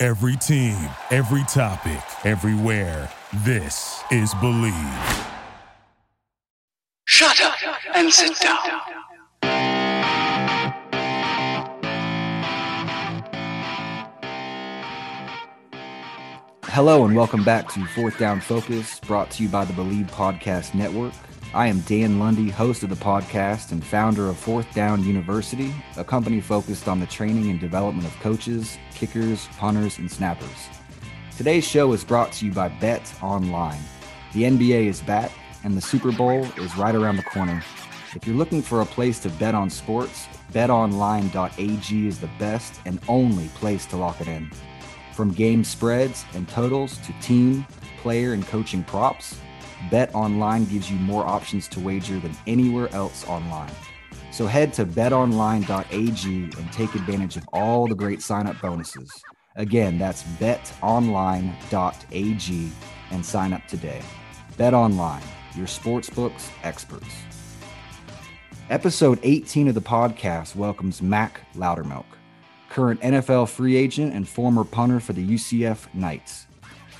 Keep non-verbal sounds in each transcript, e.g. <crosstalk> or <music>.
Every team, every topic, everywhere. This is Bleav. Shut up and sit down. Hello and welcome back to Fourth Down Focus, brought to you by the Bleav Podcast Network. I am Dan Lundy, host of the podcast and founder of Fourth Down University, a company focused on the training and development of coaches, kickers, punters, and snappers. Today's show is brought to you by Bet Online. The NBA is back, and the Super Bowl is right around the corner. If you're looking for a place to bet on sports, betonline.ag is the best and only place to lock it in. From game spreads and totals to team, player, and coaching props, Bet Online gives you more options to wager than anywhere else online. So head to betonline.ag and take advantage of all the great sign-up bonuses. Again, that's betonline.ag and sign up today. Bet Online, your sportsbooks experts. Episode 18 of the podcast welcomes Mac Loudermilk current NFL free agent and former punter for the UCF Knights.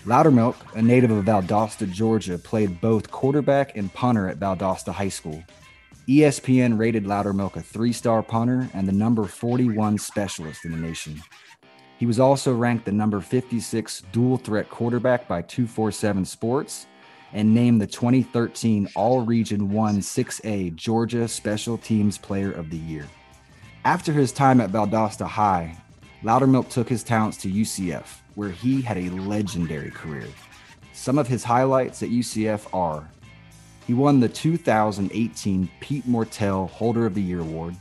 Loudermilk, a native of Valdosta, Georgia, played both quarterback and punter at Valdosta High School. ESPN rated Loudermilk a three star punter and the number 41 specialist in the nation. He was also ranked the number 56 dual threat quarterback by 247 Sports and named the 2013 All Region 1 6A Georgia Special Teams Player of the Year. After his time at Valdosta High, Loudermilk took his talents to UCF, where he had a legendary career. Some of his highlights at UCF are he won the 2018 Pete Mortell Holder of the Year Award.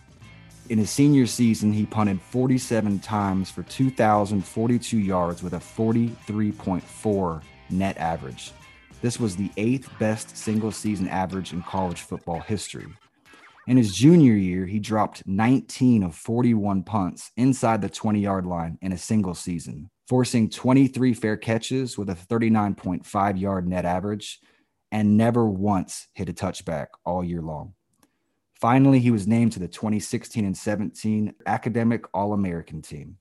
In his senior season, he punted 47 times for 2,042 yards with a 43.4 net average. This was the eighth best single season average in college football history. In his junior year, he dropped 19 of 41 punts inside the 20 yard line in a single season, forcing 23 fair catches with a 39.5 yard net average and never once hit a touchback all year long. Finally, he was named to the 2016 and 17 Academic All American team.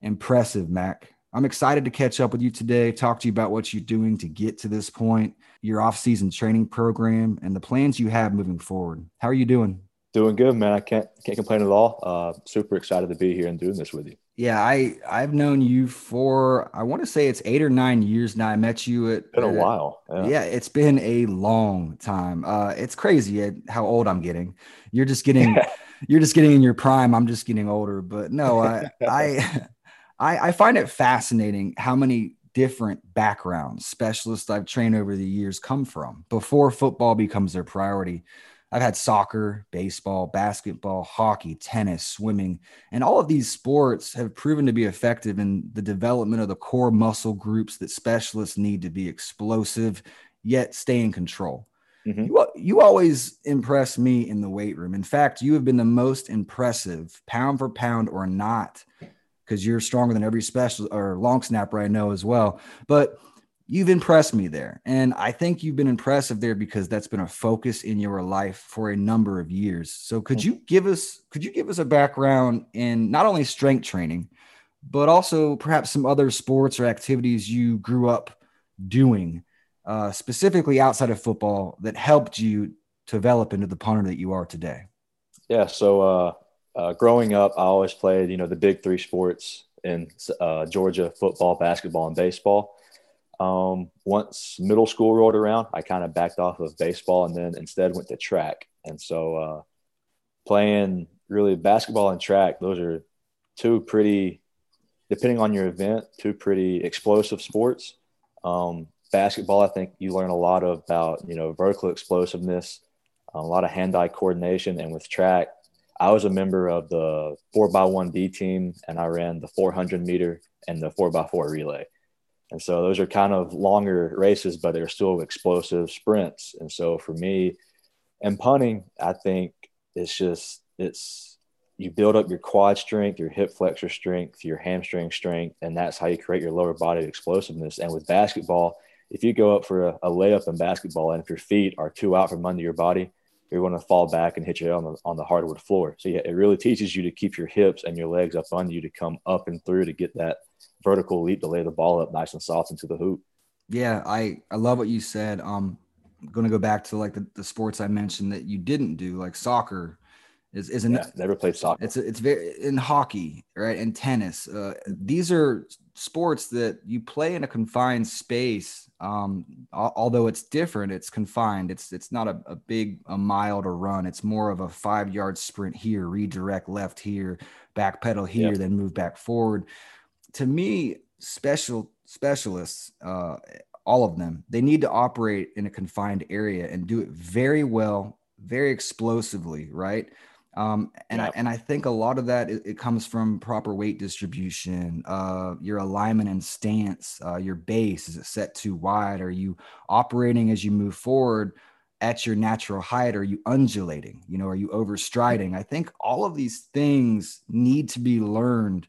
Impressive, Mac. I'm excited to catch up with you today, talk to you about what you're doing to get to this point, your off-season training program, and the plans you have moving forward. How are you doing? Doing good, man. I can't can't complain at all. Uh, super excited to be here and doing this with you. Yeah, I I've known you for I want to say it's eight or nine years now. I met you at Been a at- while. Yeah. Yeah, it's been a long time. Uh, it's crazy at how old I'm getting. You're just getting, <laughs> you're just getting in your prime. I'm just getting older. But no, I, I, <laughs> I, I find it fascinating how many different backgrounds specialists I've trained over the years come from before football becomes their priority. I've had soccer, baseball, basketball, hockey, tennis, swimming, and all of these sports have proven to be effective in the development of the core muscle groups that specialists need to be explosive yet stay in control. Mhm. You, you always impress me in the weight room. In fact, you have been the most impressive pound for pound or not, because you're stronger than every special or long snapper I know as well. But you've impressed me there. And I think you've been impressive there because that's been a focus in your life for a number of years. So could you give us could you give us a background in not only strength training, but also perhaps some other sports or activities you grew up doing, uh, specifically outside of football, that helped you develop into the punter that you are today? Yeah. So uh, uh, growing up, I always played, you know, the big three sports in uh, Georgia: football, basketball, and baseball. Um, once middle school rolled around, I kind of backed off of baseball and then instead went to track. And so uh, playing really basketball and track, those are two pretty, depending on your event, two pretty explosive sports. Um, basketball, I think you learn a lot about, you know, vertical explosiveness, a lot of hand-eye coordination. And with track, I was a member of the four by one B team, and I ran the 400 meter and the four by four relay. And so those are kind of longer races, but they're still explosive sprints. And so for me, and punting, I think it's just it's you build up your quad strength, your hip flexor strength, your hamstring strength, and that's how you create your lower body explosiveness. And with basketball, if you go up for a, a layup in basketball, and if your feet are too out from under your body, you're going to fall back and hit your head on the, on the hardwood floor. So yeah, it really teaches you to keep your hips and your legs up under you to come up and through to get that vertical leap to lay the ball up nice and soft into the hoop. Yeah, I I love what you said. Um, I'm going to go back to like the, the sports I mentioned that you didn't do, like soccer. Is isn't yeah, never played soccer. It's it's very in hockey, right? And tennis. Uh, these are sports that you play in a confined space. Um, although it's different, it's confined. It's it's not a, a big a mile to run. It's more of a five yard sprint here, redirect left here, back pedal here, yep. then move back forward. To me, special specialists, uh, all of them, they need to operate in a confined area and do it very well, very explosively, right? Um, and I and I think a lot of that it, it comes from proper weight distribution, uh, your alignment and stance, uh, your base is it set too wide? Are you operating as you move forward at your natural height? Are you undulating? You know, are you overstriding? I think all of these things need to be learned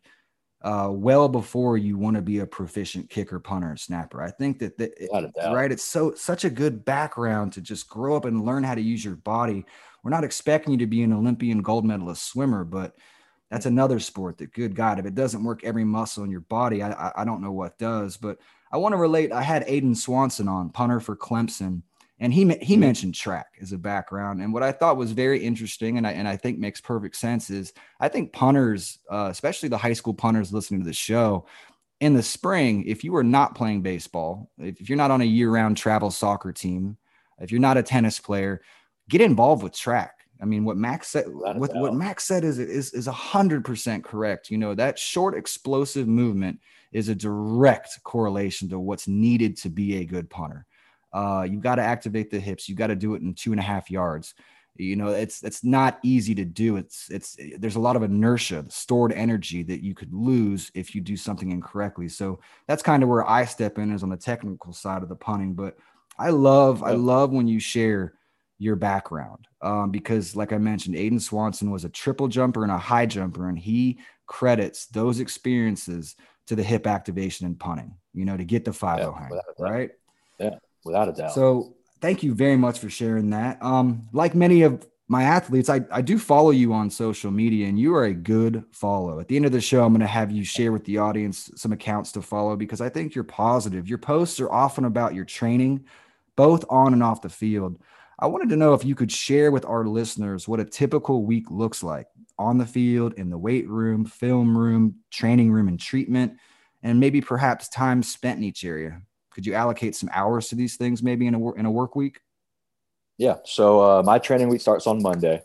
uh, well before you want to be a proficient kicker, punter, snapper. I think that, that it, right, it's so such a good background to just grow up and learn how to use your body we're not expecting you to be an Olympian gold medalist swimmer, but that's another sport that, good God, if it doesn't work every muscle in your body, I, I, I don't know what does. But I want to relate. I had Aiden Swanson on, punter for Clemson, and he he mm-hmm. mentioned track as a background. And what I thought was very interesting, and I and I think makes perfect sense, is I think punters, uh, especially the high school punters listening to the show, in the spring, if you are not playing baseball, if you're not on a year-round travel soccer team, if you're not a tennis player, get involved with track. I mean, what Max said, what, what Max said is is is a hundred percent correct. You know, that short explosive movement is a direct correlation to what's needed to be a good punter. Uh, you've got to activate the hips. You've got to do it in two and a half yards. You know, it's it's not easy to do. It's it's there's a lot of inertia, stored energy that you could lose if you do something incorrectly. So that's kind of where I step in is on the technical side of the punting. But I love I love when you share your background um, because like i mentioned aiden swanson was a triple jumper and a high jumper and he credits those experiences to the hip activation and punting you know to get the 5 yeah, hang, right yeah without a doubt. So thank you very much for sharing that. Um, like many of my athletes I, I do follow you on social media and you are a good follow. At the end of the show i'm going to have you share with the audience some accounts to follow because i think you're positive. Your posts are often about your training both on and off the field. I wanted to know if you could share with our listeners what a typical week looks like on the field, in the weight room, film room, training room, and treatment, and maybe perhaps time spent in each area. Could you allocate some hours to these things maybe in a, in a work week? Yeah. So uh, my training week starts on Monday.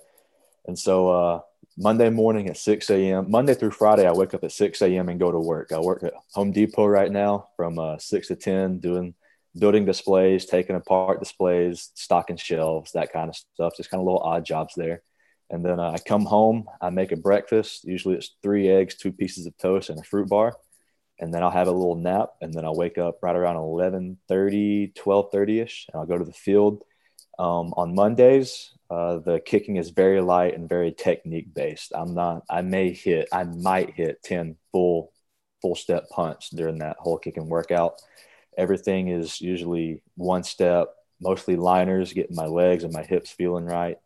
And so uh, Monday morning at 6 a.m., Monday through Friday, I wake up at 6 a.m. and go to work. I work at Home Depot right now from uh, 6 to 10 doing building displays, taking apart displays, stocking shelves, that kind of stuff. Just kind of little odd jobs there. And then uh, I come home, I make a breakfast. Usually it's three eggs, two pieces of toast, and a fruit bar. And then I'll have a little nap. And then I'll wake up right around 11 30, 12 30 ish. And I'll go to the field. Um, on Mondays, uh, the kicking is very light and very technique based. I'm not, I may hit, I might hit 10 full, full step punts during that whole kicking workout everything is usually one step, mostly liners, getting my legs and my hips feeling right.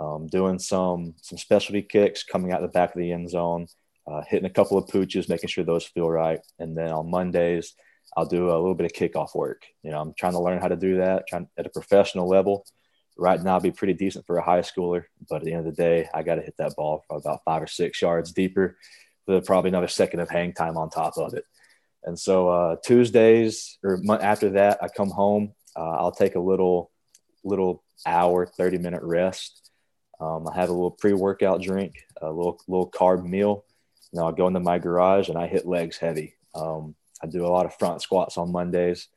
Um, doing some some specialty kicks coming out the back of the end zone, uh, hitting a couple of pooches, making sure those feel right. And then on Mondays, I'll do a little bit of kickoff work. You know, I'm trying to learn how to do that, trying at a professional level. Right now, I'd be pretty decent for a high schooler, but at the end of the day, I got to hit that ball about five or six yards deeper with probably another second of hang time on top of it. And so uh, Tuesdays or after that, I come home. Uh, I'll take a little, little hour, thirty minute rest. Um, I have a little pre workout drink, a little little carb meal. Now I go into my garage and I hit legs heavy. Um, I do a lot of front squats on Mondays,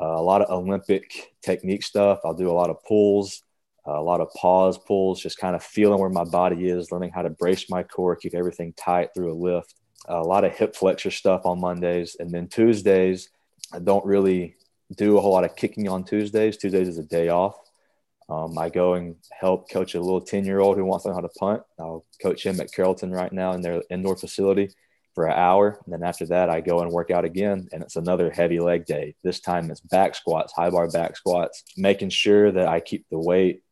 uh, a lot of Olympic technique stuff. I'll do a lot of pulls, a lot of pause pulls, just kind of feeling where my body is, learning how to brace my core, keep everything tight through a lift. A lot of hip flexor stuff on Mondays. And then Tuesdays, I don't really do a whole lot of kicking on Tuesdays. Tuesdays is a day off. Um, I go and help coach a little 10 year old who wants to learn how to punt. I'll coach him at Carrollton right now in their indoor facility for an hour. And then after that, I go and work out again. And it's another heavy leg day. This time it's back squats, high bar back squats, making sure that I keep the weight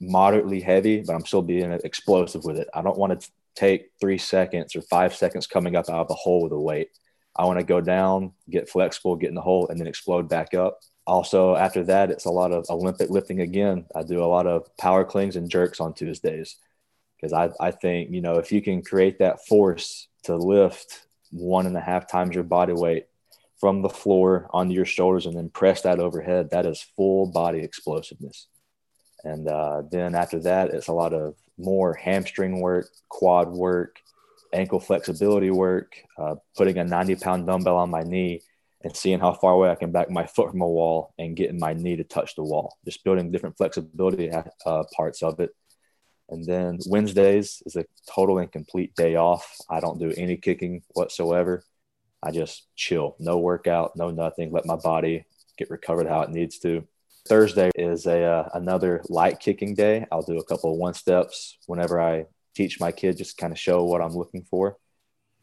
moderately heavy, but I'm still being explosive with it. I don't want to take three seconds or five seconds coming up out of the hole with the weight. I want to go down, get flexible, get in the hole, and then explode back up. Also, after that, it's a lot of Olympic lifting again. I do a lot of power cleans and jerks on Tuesdays because I, I think, you know, if you can create that force to lift one and a half times your body weight from the floor onto your shoulders and then press that overhead, that is full body explosiveness. And uh, then after that, it's a lot of more hamstring work, quad work, ankle flexibility work, uh, putting a 90 pound dumbbell on my knee and seeing how far away I can back my foot from a wall and getting my knee to touch the wall, just building different flexibility uh, parts of it. And then Wednesdays is a total and complete day off. I don't do any kicking whatsoever. I just chill, no workout, no nothing, let my body get recovered how it needs to. Thursday is a uh, another light kicking day. I'll do a couple of one steps whenever I teach my kid, just kind of show what I'm looking for.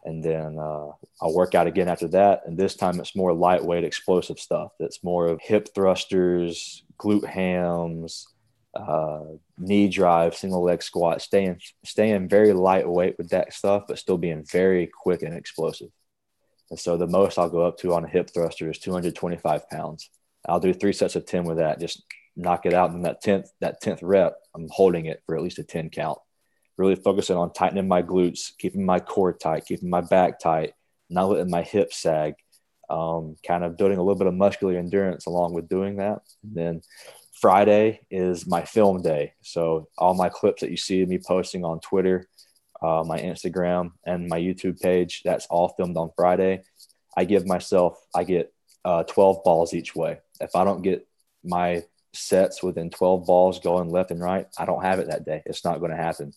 And then uh, I'll work out again after that. And this time it's more lightweight, explosive stuff. It's more of hip thrusters, glute hams, uh, knee drive, single leg squat, staying staying very lightweight with that stuff, but still being very quick and explosive. And so the most I'll go up to on a hip thruster is 225 pounds. I'll do three sets of 10 with that. Just knock it out. And that 10th, that 10th rep, I'm holding it for at least a 10 count. Really focusing on tightening my glutes, keeping my core tight, keeping my back tight, not letting my hips sag. Um, kind of building a little bit of muscular endurance along with doing that. And then Friday is my film day. So all my clips that you see me posting on Twitter, uh, my Instagram, and my YouTube page, that's all filmed on Friday. I give myself, I get uh, 12 balls each way. If I don't get my sets within 12 balls going left and right, I don't have it that day. It's not going to happen.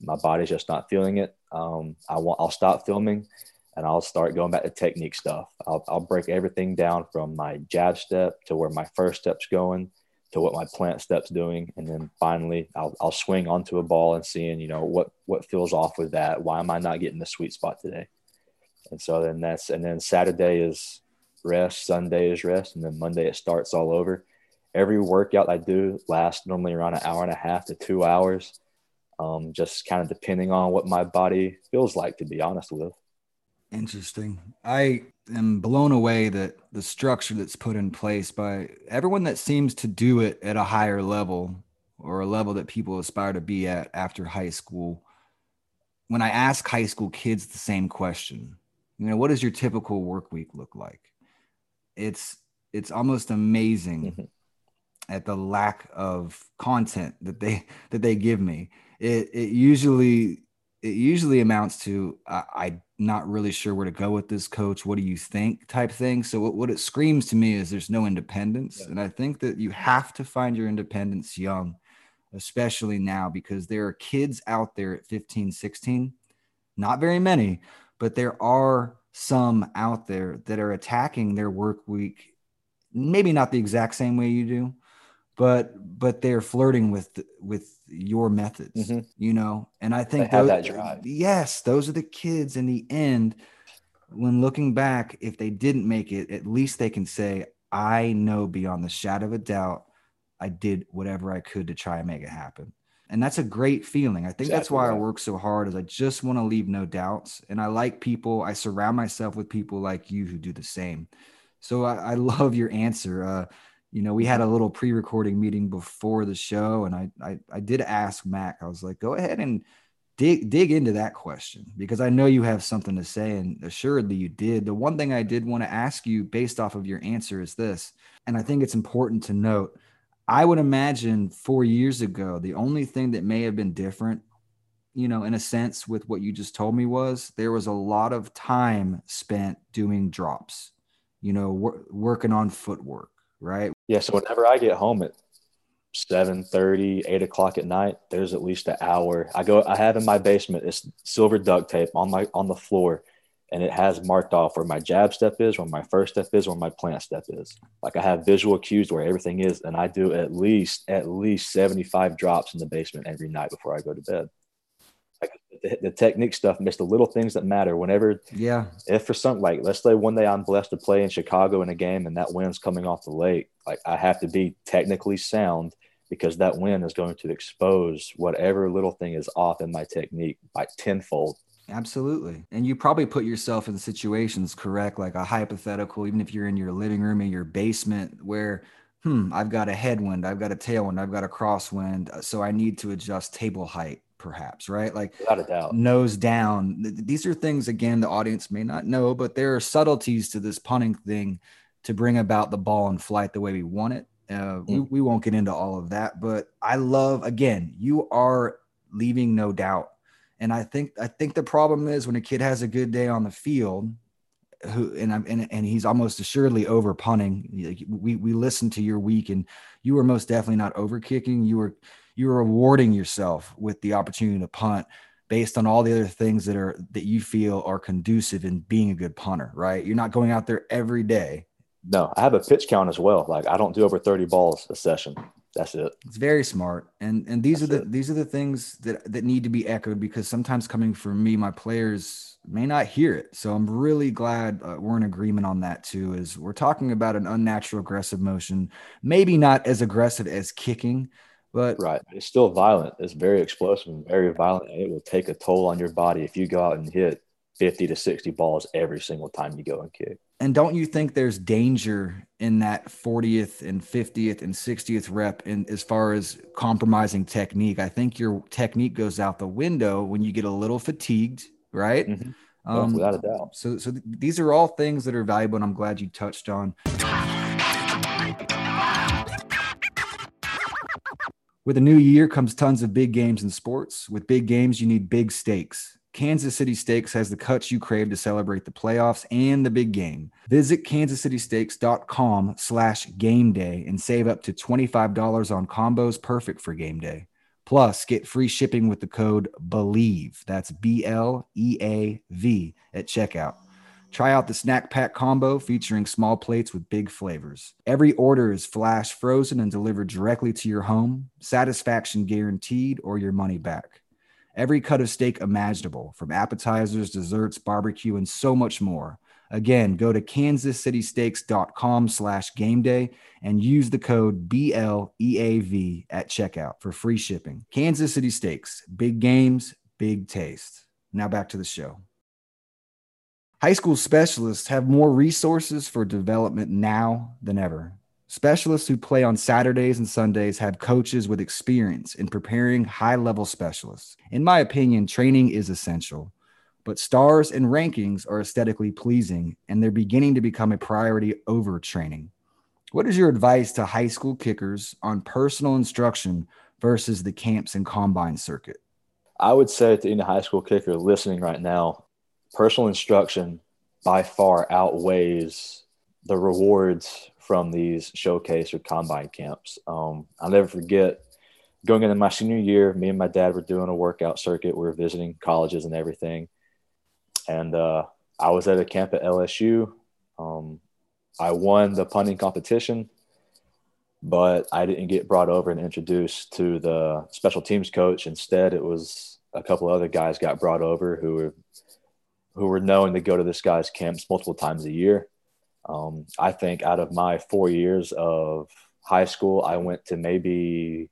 My body's just not feeling it. Um, I want, I'll stop filming and I'll start going back to technique stuff. I'll, I'll break everything down from my jab step to where my first step's going to what my plant step's doing. And then finally I'll, I'll swing onto a ball and seeing, you know, what, what feels off with that. Why am I not getting the sweet spot today? And so then that's, and then Saturday is rest, Sunday is rest, and then Monday it starts all over. Every workout I do lasts normally around an hour and a half to two hours, um, just kind of depending on what my body feels like, to be honest with. Interesting. I am blown away that the structure that's put in place by everyone that seems to do it at a higher level or a level that people aspire to be at after high school. When I ask high school kids the same question, you know, what does your typical work week look like? it's it's almost amazing mm-hmm. at the lack of content that they that they give me. It it usually it usually amounts to I, I'm not really sure where to go with this coach. What do you think? Type thing. So what, what it screams to me is there's no independence, yeah. and I think that you have to find your independence young, especially now because there are kids out there at 15, 16, not very many, but there are some out there that are attacking their work week maybe not the exact same way you do but but they're flirting with with your methods mm-hmm. you know? And i think those, that drive. yes those are the kids in the end. When looking back if they didn't make it at least they can say i know beyond the shadow of a doubt i did whatever i could to try and make it happen. And that's a great feeling. I think exactly that's why i work so hard is i just want to leave no doubts. And i like people i surround myself with people like you who do the same. So i, I love your answer. Uh, you know we had a little pre-recording meeting before the show and I, I i did ask mac i was like go ahead and dig dig into that question because i know you have something to say and assuredly you did. The one thing i did want to ask you based off of your answer is this and i think it's important to note I would imagine four years ago, the only thing that may have been different, you know, in a sense, with what you just told me was there was a lot of time spent doing drops, you know, wor- working on footwork, right? Yeah. So whenever I get home at 7 30, 8 o'clock at night, there's at least an hour. I go, I have in my basement, it's silver duct tape on my, on the floor and it has marked off where my jab step is, where my first step is, where my plant step is. Like I have visual cues where everything is, and I do at least at least 75 drops in the basement every night before I go to bed. The, the technique stuff, miss the little things that matter. Whenever, yeah, if for something like let's say one day I'm blessed to play in Chicago in a game and that wind's coming off the lake, like I have to be technically sound because that wind is going to expose whatever little thing is off in my technique by tenfold Absolutely. And you probably put yourself in situations, correct? Like a hypothetical, even if you're in your living room in your basement where, hmm, I've got a headwind, I've got a tailwind, I've got a crosswind. Uh, so I need to adjust table height, perhaps, right? Like without a doubt, nose down. These are things, again, the audience may not know, but there are subtleties to this punting thing to bring about the ball in flight the way we want it. Uh, mm. we, we won't get into all of that, but I love, again, you are leaving no doubt and I think I think the problem is when a kid has a good day on the field, who and I'm and, and he's almost assuredly over punting. We we listened to your week and you were most definitely not over kicking. You were you were rewarding yourself with the opportunity to punt based on all the other things that are that you feel are conducive in being a good punter, right? You're not going out there every day. No, I have a pitch count as well. Like I don't do over 30 balls a session. That's it. It's very smart, and and these That's are the it. these are the things that that need to be echoed because sometimes coming from me, my players may not hear it. So I'm really glad uh, we're in agreement on that too. Is we're talking about an unnatural aggressive motion, maybe not as aggressive as kicking, but right, it's still violent. It's very explosive and very violent, and it will take a toll on your body if you go out and hit 50 to 60 balls every single time you go and kick. And don't you think there's danger in that 40th and 50th and 60th rep in as far as compromising technique? I think your technique goes out the window when you get a little fatigued, right? Mm-hmm. Um, without a doubt. So, so th- these are all things that are valuable, and I'm glad you touched on. With a new year comes tons of big games in sports. With big games, you need big stakes. Kansas City Steaks has the cuts you crave to celebrate the playoffs and the big game. Visit kansascitysteaks.com slash game day and save up to $25 on combos perfect for game day. Plus, get free shipping with the code BLEAV. That's B L E A V at checkout. Try out the snack pack combo featuring small plates with big flavors. Every order is flash frozen and delivered directly to your home. Satisfaction guaranteed or your money back every cut of steak imaginable, from appetizers, desserts, barbecue, and so much more. Again, go to kansascitysteaks.com slash game day and use the code BLEAV at checkout for free shipping. Kansas City Steaks, big games, big taste. Now back to the show. High school specialists have more resources for development now than ever. Specialists who play on Saturdays and Sundays have coaches with experience in preparing high level specialists. In my opinion, training is essential, but stars and rankings are aesthetically pleasing and they're beginning to become a priority over training. What is your advice to high school kickers on personal instruction versus the camps and combine circuit? I would say to any high school kicker listening right now, personal instruction by far outweighs the rewards from these showcase or combine camps. Um, I'll never forget going into my senior year, me and my dad were doing a workout circuit. We were visiting colleges and everything. And uh, I was at a camp at LSU. Um, I won the punting competition, but I didn't get brought over and introduced to the special teams coach. Instead, it was a couple other guys got brought over who were who were known to go to this guy's camps multiple times a year. Um, I think out of my four years of high school, I went to maybe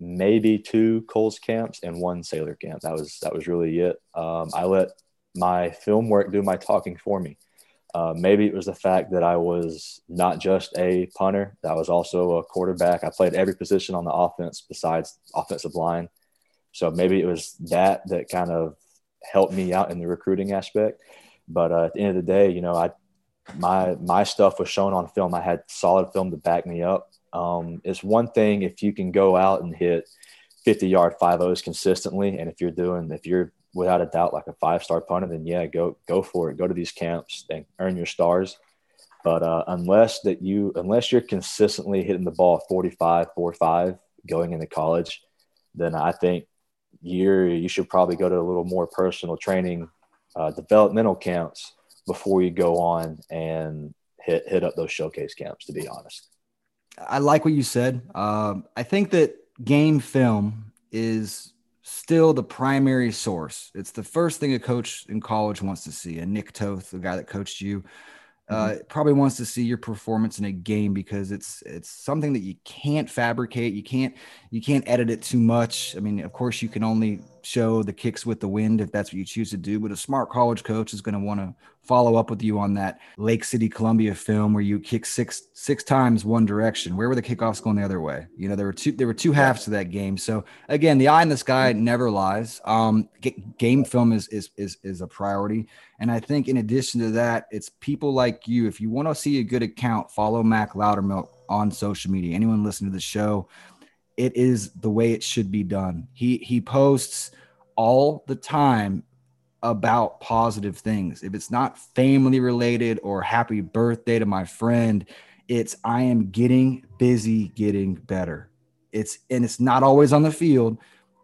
maybe two Kohl's camps and one Sailer camp. That was that was really it. Um, I let my film work do my talking for me. Uh, maybe it was the fact that I was not just a punter, that I was also a quarterback. I played every position on the offense besides offensive line. So maybe it was that that kind of helped me out in the recruiting aspect. But uh, at the end of the day, you know, I my my stuff was shown on film. I had solid film to back me up. Um, it's one thing if you can go out and hit 50 yard five O's consistently, and if you're doing if you're without a doubt like a five star punter, then yeah, go go for it. Go to these camps and earn your stars. But uh, unless that you unless you're consistently hitting the ball 45, 4 5 going into college, then I think you're you should probably go to a little more personal training, uh, developmental camps before you go on and hit hit up those showcase camps. To be honest, I like what you said. Um, I think that game film is still the primary source. It's the first thing a coach in college wants to see. And Nick Toth, the guy that coached you, uh, mm-hmm. probably wants to see your performance in a game because it's it's something that you can't fabricate. You can't you can't edit it too much. I mean, of course, you can only show the kicks with the wind if that's what you choose to do. But a smart college coach is going to want to follow up with you on that Lake City, Columbia film where you kick six six times one direction. Where were the kickoffs going the other way? You know, there were two there were two halves to that game. So again, the eye in the sky never lies. Um, game film is is is is a priority, and I think in addition to that, it's people like you. If you want to see a good account, follow Mac Loudermilk on social media. Anyone listening to the show it is the way it should be done. He he posts all the time about positive things. If it's not family related or happy birthday to my friend, it's I am getting busy getting better. It's and it's not always on the field.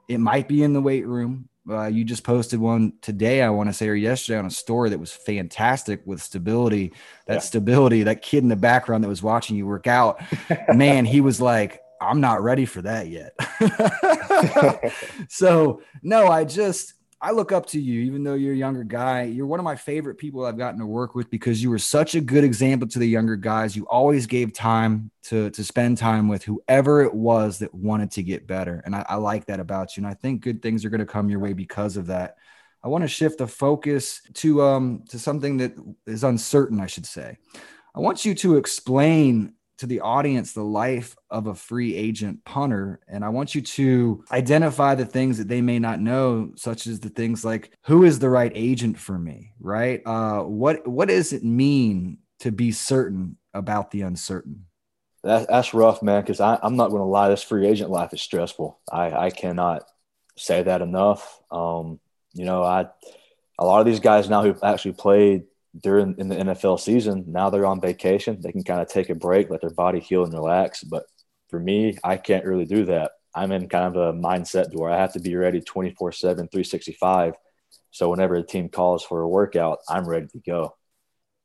It might be in the weight room. Uh, you just posted one today, I want to say, or yesterday on a story that was fantastic with stability. That yeah. stability, that kid in the background that was watching you work out, <laughs> man, he was like, I'm not ready for that yet. <laughs> <laughs> so, no, I just, I look up to you, even though you're a younger guy. You're one of my favorite people I've gotten to work with because you were such a good example to the younger guys. You always gave time to, to spend time with whoever it was that wanted to get better. And I, I like that about you. And I think good things are going to come your way because of that. I want to shift the focus to um to something that is uncertain, I should say. I want you to explain to the audience the life of a free agent punter. And I want you to identify the things that they may not know, such as the things like who is the right agent for me, right? Uh, what what does it mean to be certain about the uncertain? That, that's rough, man. Because I'm not going to lie, this free agent life is stressful. I, I cannot say that enough. Um, you know, I a lot of these guys now who've actually played during in the NFL season, now they're on vacation. They can kind of take a break, let their body heal and relax. But for me, I can't really do that. I'm in kind of a mindset where I have to be ready 24 7, 365. So whenever a team calls for a workout, I'm ready to go.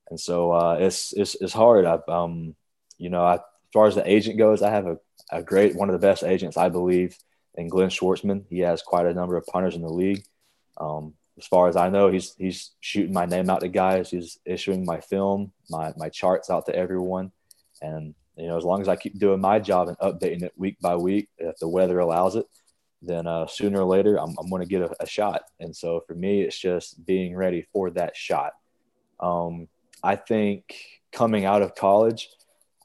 And so uh, it's, it's, it's hard. I, um, you know, I, as far as the agent goes, I have a, a great, one of the best agents, I believe, in Glenn Schwartzman. He has quite a number of punters in the league. Um, as far as I know, he's he's shooting my name out to guys. He's issuing my film, my my charts out to everyone, and you know, as long as I keep doing my job and updating it week by week, if the weather allows it, then uh, sooner or later I'm, I'm going to get a, a, shot. And so for me, it's just being ready for that shot. Um, I think coming out of college,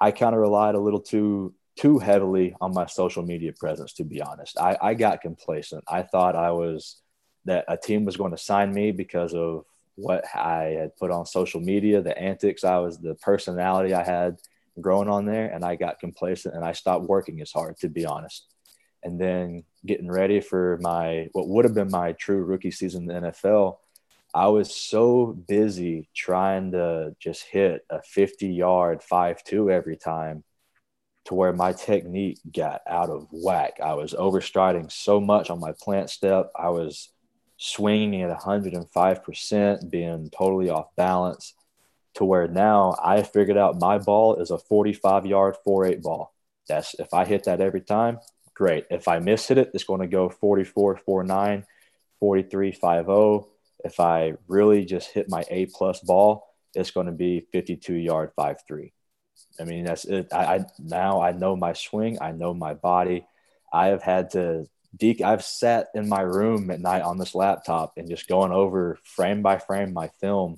I kind of relied a little too too heavily on my social media presence. To be honest, I, I got complacent. I thought I was that a team was going to sign me because of what I had put on social media, the antics I was, the personality I had growing on there, and I got complacent and I stopped working as hard, to be honest. And then getting ready for my what would have been my true rookie season in the NFL, I was so busy trying to just hit a 50 yard 5 2 every time to where my technique got out of whack. I was overstriding so much on my plant step. I was swinging at 105%, being totally off balance to where now I figured out my ball is a 45 yard 4 8 ball. That's if I hit that every time, great. If I miss hit it, it's going to go 44 4 9, 43 5 0. If I really just hit my A plus ball, it's going to be 52 yard 5 3. I mean, that's it. I, I now I know my swing, I know my body. I have had to Deke, I've sat in my room at night on this laptop and just going over frame by frame my film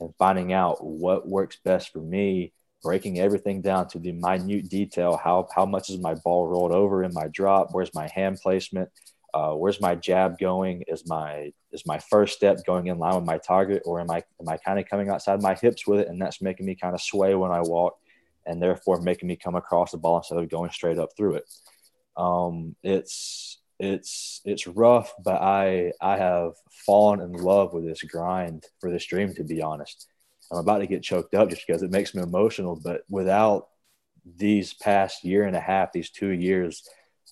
and finding out what works best for me, breaking everything down to the minute detail. How how much is my ball rolled over in my drop? Where's my hand placement? Uh, where's my jab going? Is my is my first step going in line with my target, or am I am I kind of coming outside my hips with it, and that's making me kind of sway when I walk, and therefore making me come across the ball instead of going straight up through it. Um, it's it's it's rough, but I I have fallen in love with this grind for this dream. To be honest, I'm about to get choked up just because it makes me emotional. But without these past year and a half, these two years,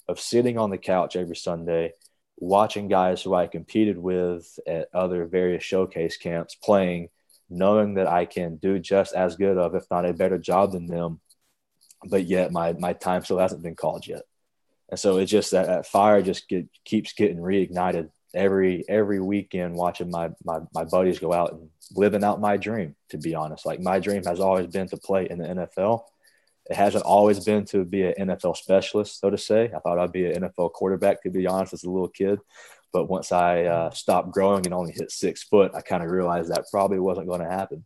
of sitting on the couch every Sunday, watching guys who I competed with at other various showcase camps playing, knowing that I can do just as good of, if not a better job than them, but yet my my time still hasn't been called yet. And so it's just that, that fire just get, keeps getting reignited every every weekend watching my, my my buddies go out and living out my dream to be honest. Like my dream has always been to play in the NFL it hasn't always been to be an NFL specialist so to say. I thought I'd be an NFL quarterback to be honest as a little kid. But once I uh, stopped growing and only hit six foot I kind of realized that probably wasn't going to happen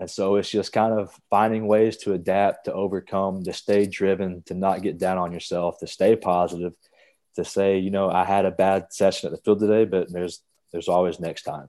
and so it's just kind of finding ways to adapt to overcome to stay driven to not get down on yourself to stay positive to say, you know, I had a bad session at the field today, but there's there's always next time.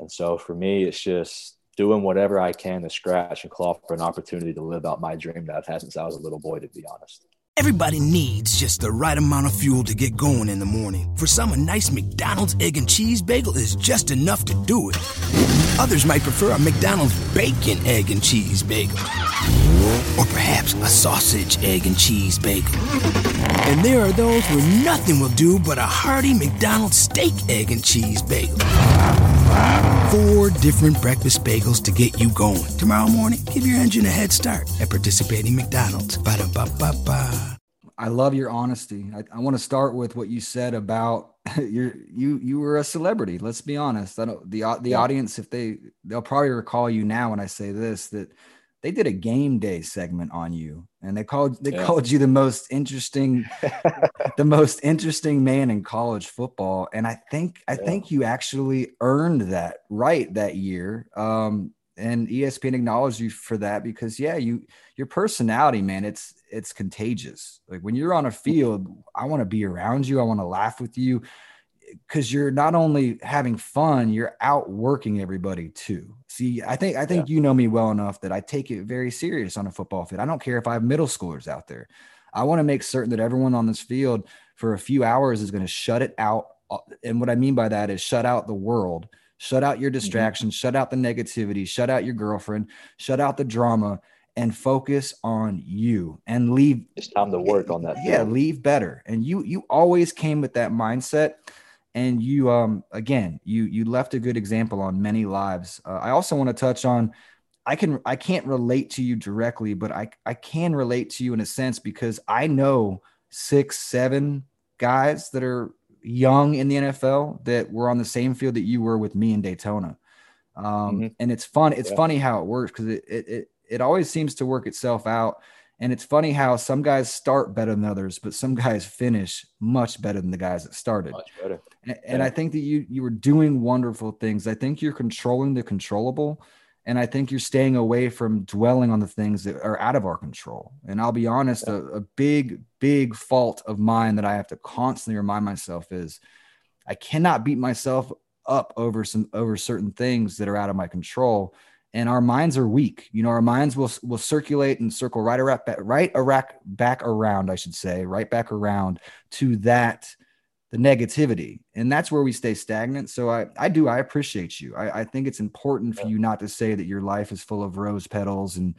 And so for me, it's just doing whatever I can to scratch and claw for an opportunity to live out my dream that I've had since I was a little boy, to be honest. Everybody needs just the right amount of fuel to get going in the morning. For some, a nice McDonald's egg and cheese bagel is just enough to do it. Others might prefer a McDonald's bacon, egg, and cheese bagel. Or perhaps a sausage, egg, and cheese bagel. And there are those where nothing will do but a hearty McDonald's steak, egg, and cheese bagel. Four different breakfast bagels to get you going. Tomorrow morning, give your engine a head start at participating McDonald's. Ba-da-ba-ba-ba. I love your honesty. I, I want to start with what you said about <laughs> your you you were a celebrity. Let's be honest. I don't, the the yeah. audience, if they they'll probably recall you now when I say this that they did a game day segment on you and they called they yeah. called you the most interesting <laughs> the most interesting man in college football and i think i yeah. think you actually earned that right that year um, and espn acknowledged you for that because yeah you your personality man it's it's contagious like when you're on a field i want to be around you i want to laugh with you because you're not only having fun, you're outworking everybody too. See, I think I think yeah. you know me well enough that I take it very serious on a football field. I don't care if I have middle schoolers out there. I want to make certain that everyone on this field for a few hours is going to shut it out. Uh, and what I mean by that is shut out the world, shut out your mm-hmm. distractions, mm-hmm. shut out the negativity, shut out your girlfriend, shut out the drama, and focus on you and leave. It's time to work on that. Yeah, leave better. And you you always came with that mindset and you um again you you left a good example on many lives uh, i also want to touch on i can i can't relate to you directly but i i can relate to you in a sense because i know six seven guys that are young in the nfl that were on the same field that you were with me in daytona um, mm-hmm. and it's fun it's yeah. funny how it works because it, it it it always seems to work itself out and it's funny how some guys start better than others, but some guys finish much better than the guys that started. Much better. And, and I think that you you were doing wonderful things. I think you're controlling the controllable, and I think you're staying away from dwelling on the things that are out of our control. And I'll be honest, yeah. a, a big big fault of mine that I have to constantly remind myself is I cannot beat myself up over some over certain things that are out of my control and our minds are weak. You know, our minds will will circulate and circle right around, right around, back around, I should say, right back around to that the negativity, and that's where we stay stagnant. So I I do I appreciate you. I, I think it's important for you not to say that your life is full of rose petals and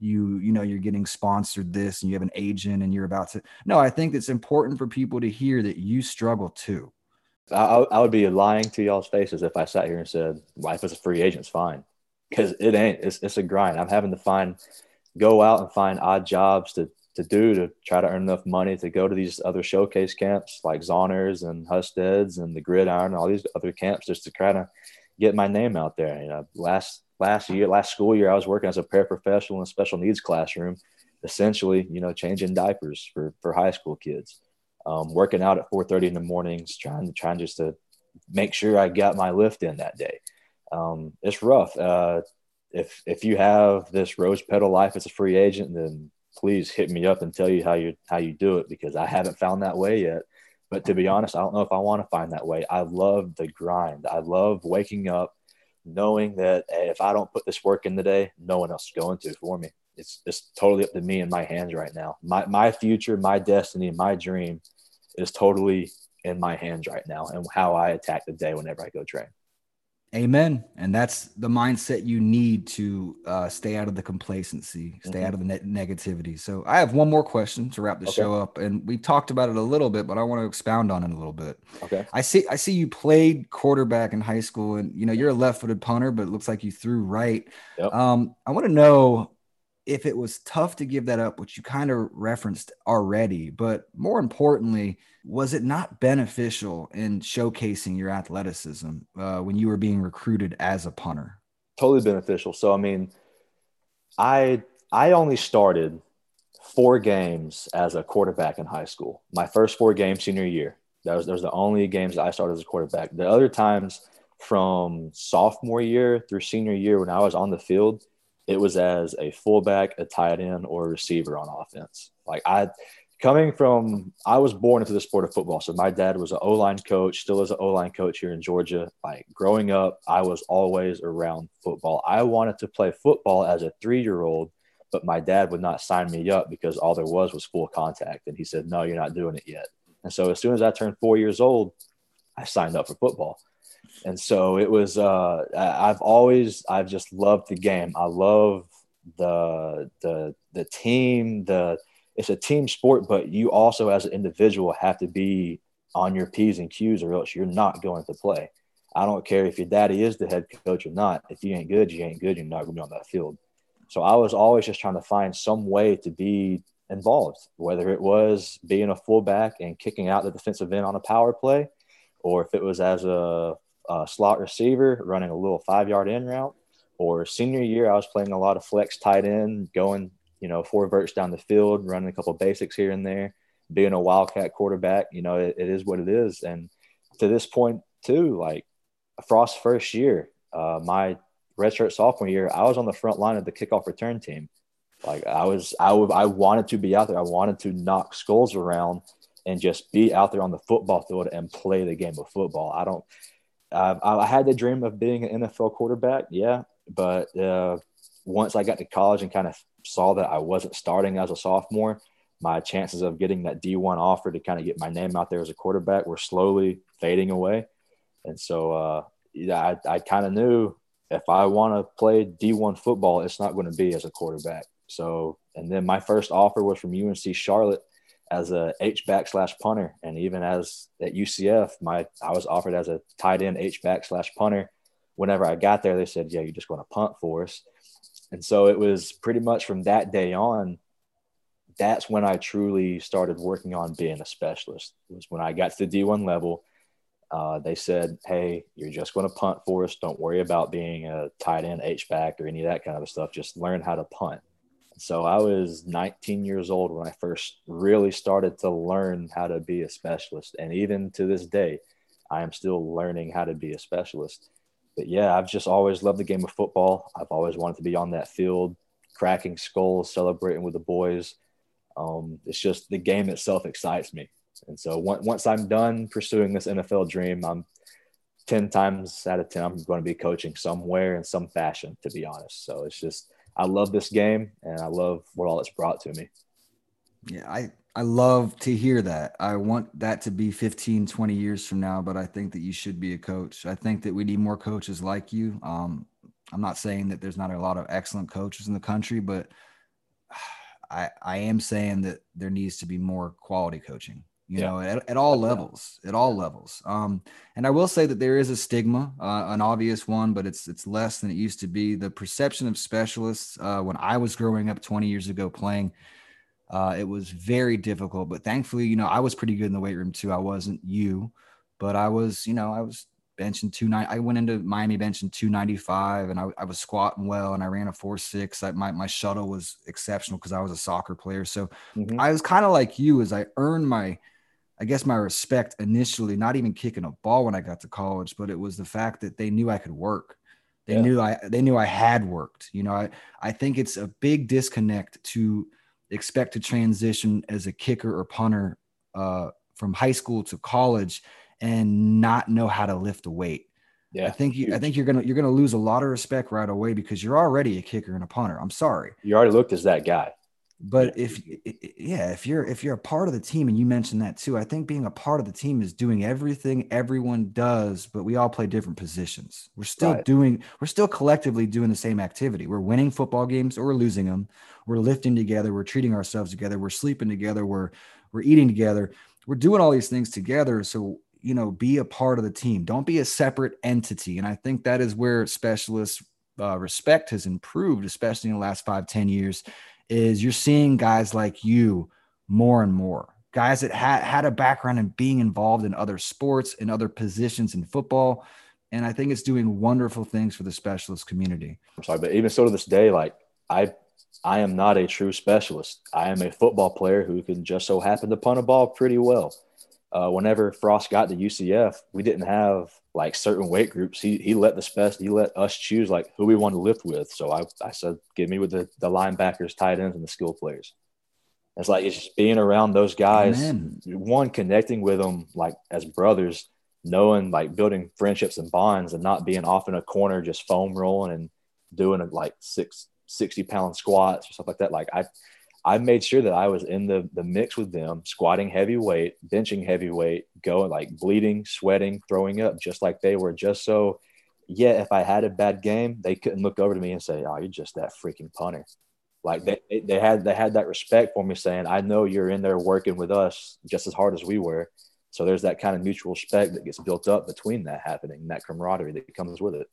you you know you're getting sponsored this and you have an agent and you're about to no i think it's important for people to hear that you struggle too I, I would be lying to y'all's faces if i sat here and said life as a free agent's fine because it ain't. It's, it's a grind. I'm having to find, go out and find odd jobs to to do to try to earn enough money to go to these other showcase camps like Zoners and Husteds and the Gridiron, and all these other camps just to kind of get my name out there. You know, last last year, last school year, I was working as a paraprofessional in a special needs classroom, essentially, you know, changing diapers for for high school kids. Um, working out at 4:30 in the mornings, trying trying just to make sure I got my lift in that day um, it's rough. Uh, if if you have this rose petal life as a free agent, then please hit me up and tell you how you how you do it because I haven't found that way yet. But to be honest, I don't know if I want to find that way. I love the grind. I love waking up knowing that if I don't put this work in the day, no one else is going to for me. It's it's totally up to me in my hands right now. My my future, my destiny, my dream is totally in my hands right now and how I attack the day whenever I go train. Amen. And that's the mindset you need to uh, stay out of the complacency, stay Mhm. out of the ne- negativity. So I have one more question to wrap the Okay. show up, and we talked about it a little bit, but I want to expound on it a little bit. Okay. I see. I see you played quarterback in high school, and you know you're a left-footed punter, but it looks like you threw right. Yep. Um, I want to know if it was tough to give that up, which you kind of referenced already, but more importantly, was it not beneficial in showcasing your athleticism uh, when you were being recruited as a punter? totally beneficial. So I mean, I I only started four games as a quarterback in high school. My first four games senior year. That was those the only games I started as a quarterback. The other times from sophomore year through senior year when I was on the field, it was as a fullback, a tight end, or a receiver on offense. Like I coming from I was born into the sport of football. So my dad was an O line coach, still is an O line coach here in Georgia. Like growing up, I was always around football. I wanted to play football as a three year old, but my dad would not sign me up because all there was was full contact. And he said, No, you're not doing it yet. And so as soon as I turned four years old, I signed up for football. And so it was uh I've always I've just loved the game. I love the the the team, the it's a team sport, but you also as an individual have to be on your P's and Q's or else you're not going to play. I don't care if your daddy is the head coach or not. If you ain't good, you ain't good. You're not going to be on that field. So I was always just trying to find some way to be involved, whether it was being a fullback and kicking out the defensive end on a power play, or if it was as a, a slot receiver running a little five yard in route, or senior year, I was playing a lot of flex tight end, going, you know, four verts down the field, running a couple basics here and there, being a wildcat quarterback. You know, it, it is what it is. And to this point, too, like Frost's first year, uh, my redshirt sophomore year, I was on the front line of the kickoff return team. Like I was, I I wanted to be out there. I wanted to knock skulls around and just be out there on the football field and play the game of football. I don't. I I had the dream of being an NFL quarterback, yeah, but uh, once I got to college and kind of saw that I wasn't starting as a sophomore, my chances of getting that D1 offer to kind of get my name out there as a quarterback were slowly fading away. And so, uh, yeah, I, I kind of knew if I want to play D1 football, it's not going to be as a quarterback. So, and then my first offer was from UNC Charlotte as a H back slash punter, and even as at UCF, my I was offered as a tight end H back slash punter. Whenever I got there, they said, "Yeah, you're just going to punt for us." And so it was pretty much from that day on. That's when I truly started working on being a specialist. It was when I got to the D1 level. Uh, they said, "Hey, you're just going to punt for us. Don't worry about being a tight end, H back, or any of that kind of stuff. Just learn how to punt." So I was 19 years old when I first really started to learn how to be a specialist, and even to this day, I am still learning how to be a specialist. But yeah, I've just always loved the game of football. I've always wanted to be on that field, cracking skulls, celebrating with the boys. Um, it's just the game itself excites me. And so once, I'm done pursuing this NFL dream, I'm 10 times out of 10, I'm going to be coaching somewhere in some fashion, to be honest. So it's just, I love this game and I love what all it's brought to me. Yeah, I I love to hear that. I want that to be 15, 20 years from now, but I think that you should be a coach. I think that we need more coaches like you. Um, I'm not saying that there's not a lot of excellent coaches in the country, but <sighs> I I am saying that there needs to be more quality coaching. You Yeah. know, at, at all levels, at all levels. Um, and I will say that there is a stigma, uh, an obvious one, but it's it's less than it used to be. The perception of specialists uh, when I was growing up 20 years ago playing uh, it was very difficult, but thankfully, you know, I was pretty good in the weight room too. I wasn't you, but I was, you know, I was benching two nine. I went into Miami benching two ninety five, and I, I was squatting well, and I ran a four six. I, my my shuttle was exceptional because I was a soccer player. So Mhm. I was kind of like you, as I earned my, I guess my respect initially. Not even kicking a ball when I got to college, but it was the fact that they knew I could work. They Yeah. knew I they knew I had worked. You know, I I think it's a big disconnect to expect to transition as a kicker or punter uh, from high school to college and not know how to lift a weight. Yeah. I think you, I think you're gonna you're gonna lose a lot of respect right away because you're already a kicker and a punter. I'm sorry. you already looked as that guy. But if yeah, if you're if you're a part of the team and you mentioned that too, I think being a part of the team is doing everything everyone does, but we all play different positions. We're still right. doing we're still collectively doing the same activity. We're winning football games or we're losing them. We're lifting together, we're treating ourselves together, we're sleeping together, we're we're eating together. We're doing all these things together. So, you know, be a part of the team. Don't be a separate entity. And I think that is where specialists uh, respect has improved, especially in the last five ten years is you're seeing guys like you more and more. Guys that had had a background in being involved in other sports and other positions in football and i think it's doing wonderful things for the specialist community. I'm sorry but even so to this day like i i am not a true specialist. I am a football player who can just so happen to punt a ball pretty well. Uh, whenever Frost got to UCF, we didn't have like certain weight groups. He he let the spec he let us choose like who we want to lift with. So I, I said, give me with the, the linebackers, tight ends, and the skill players. It's like it's just being around those guys, Amen. one connecting with them like as brothers, knowing like building friendships and bonds, and not being off in a corner just foam rolling and doing like six 60 pound squats or stuff like that. Like I I made sure that I was in the the mix with them, squatting heavy weight, benching heavy weight, going like bleeding, sweating, throwing up, just like they were, just so. Yeah, if I had a bad game, they couldn't look over to me and say, "Oh, you're just that freaking punter." Like they, they had they had that respect for me, saying, "I know you're in there working with us just as hard as we were." So there's that kind of mutual respect that gets built up between that happening, that camaraderie that comes with it.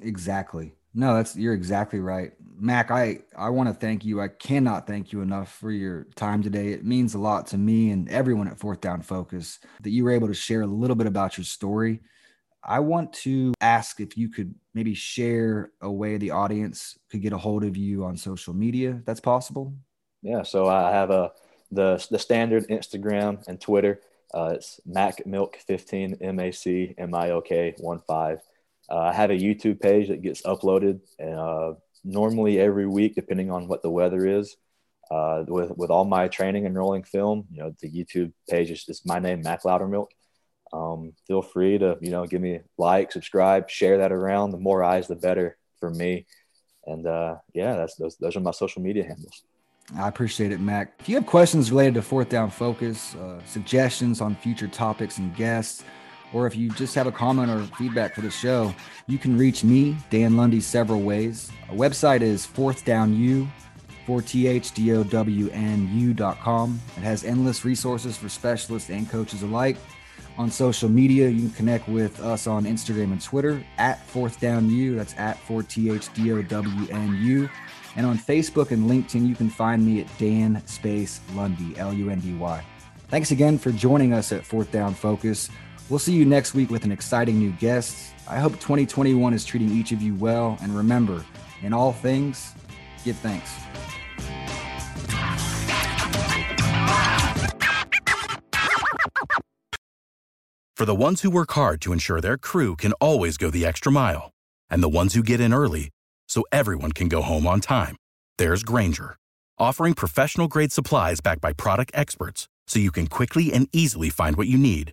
Exactly. No, that's you're exactly right. Mac, I I want to thank you. I cannot thank you enough for your time today. It means a lot to me and everyone at Fourth Down Focus that you were able to share a little bit about your story. I want to ask if you could maybe share a way the audience could get a hold of you on social media. that's possible. Yeah, so I have a the the standard Instagram and Twitter. Uh, it's Mac Milk 15 M A C M I O K 1 5. Uh, I have a YouTube page that gets uploaded uh, normally every week, depending on what the weather is. Uh, with with all my training and rolling film, you know, the YouTube page is, my name, Mac Loudermilk. Um, feel free to you know give me like, subscribe, share that around. The more eyes, the better for me. And uh, yeah, that's those those are my social media handles. I appreciate it, Mac. If you have questions related to Fourth Down Focus, uh, suggestions on future topics and guests or if you just have a comment or feedback for the show, you can reach me, Dan Lundy, several ways. Our website is Fourth Down U, 4THDOWNU.com. It has endless resources for specialists and coaches alike. On social media, you can connect with us on Instagram and Twitter at Fourth Down U. That's at 4THDOWNU. And on Facebook and LinkedIn, you can find me at Dan Space Lundy, L U N D Y. Thanks again for joining us at Fourth Down Focus. We'll see you next week with an exciting new guest. I hope 2021 is treating each of you well. And remember, in all things, give thanks. For the ones who work hard to ensure their crew can always go the extra mile, and the ones who get in early so everyone can go home on time, there's Grainger, offering professional grade supplies backed by product experts so you can quickly and easily find what you need.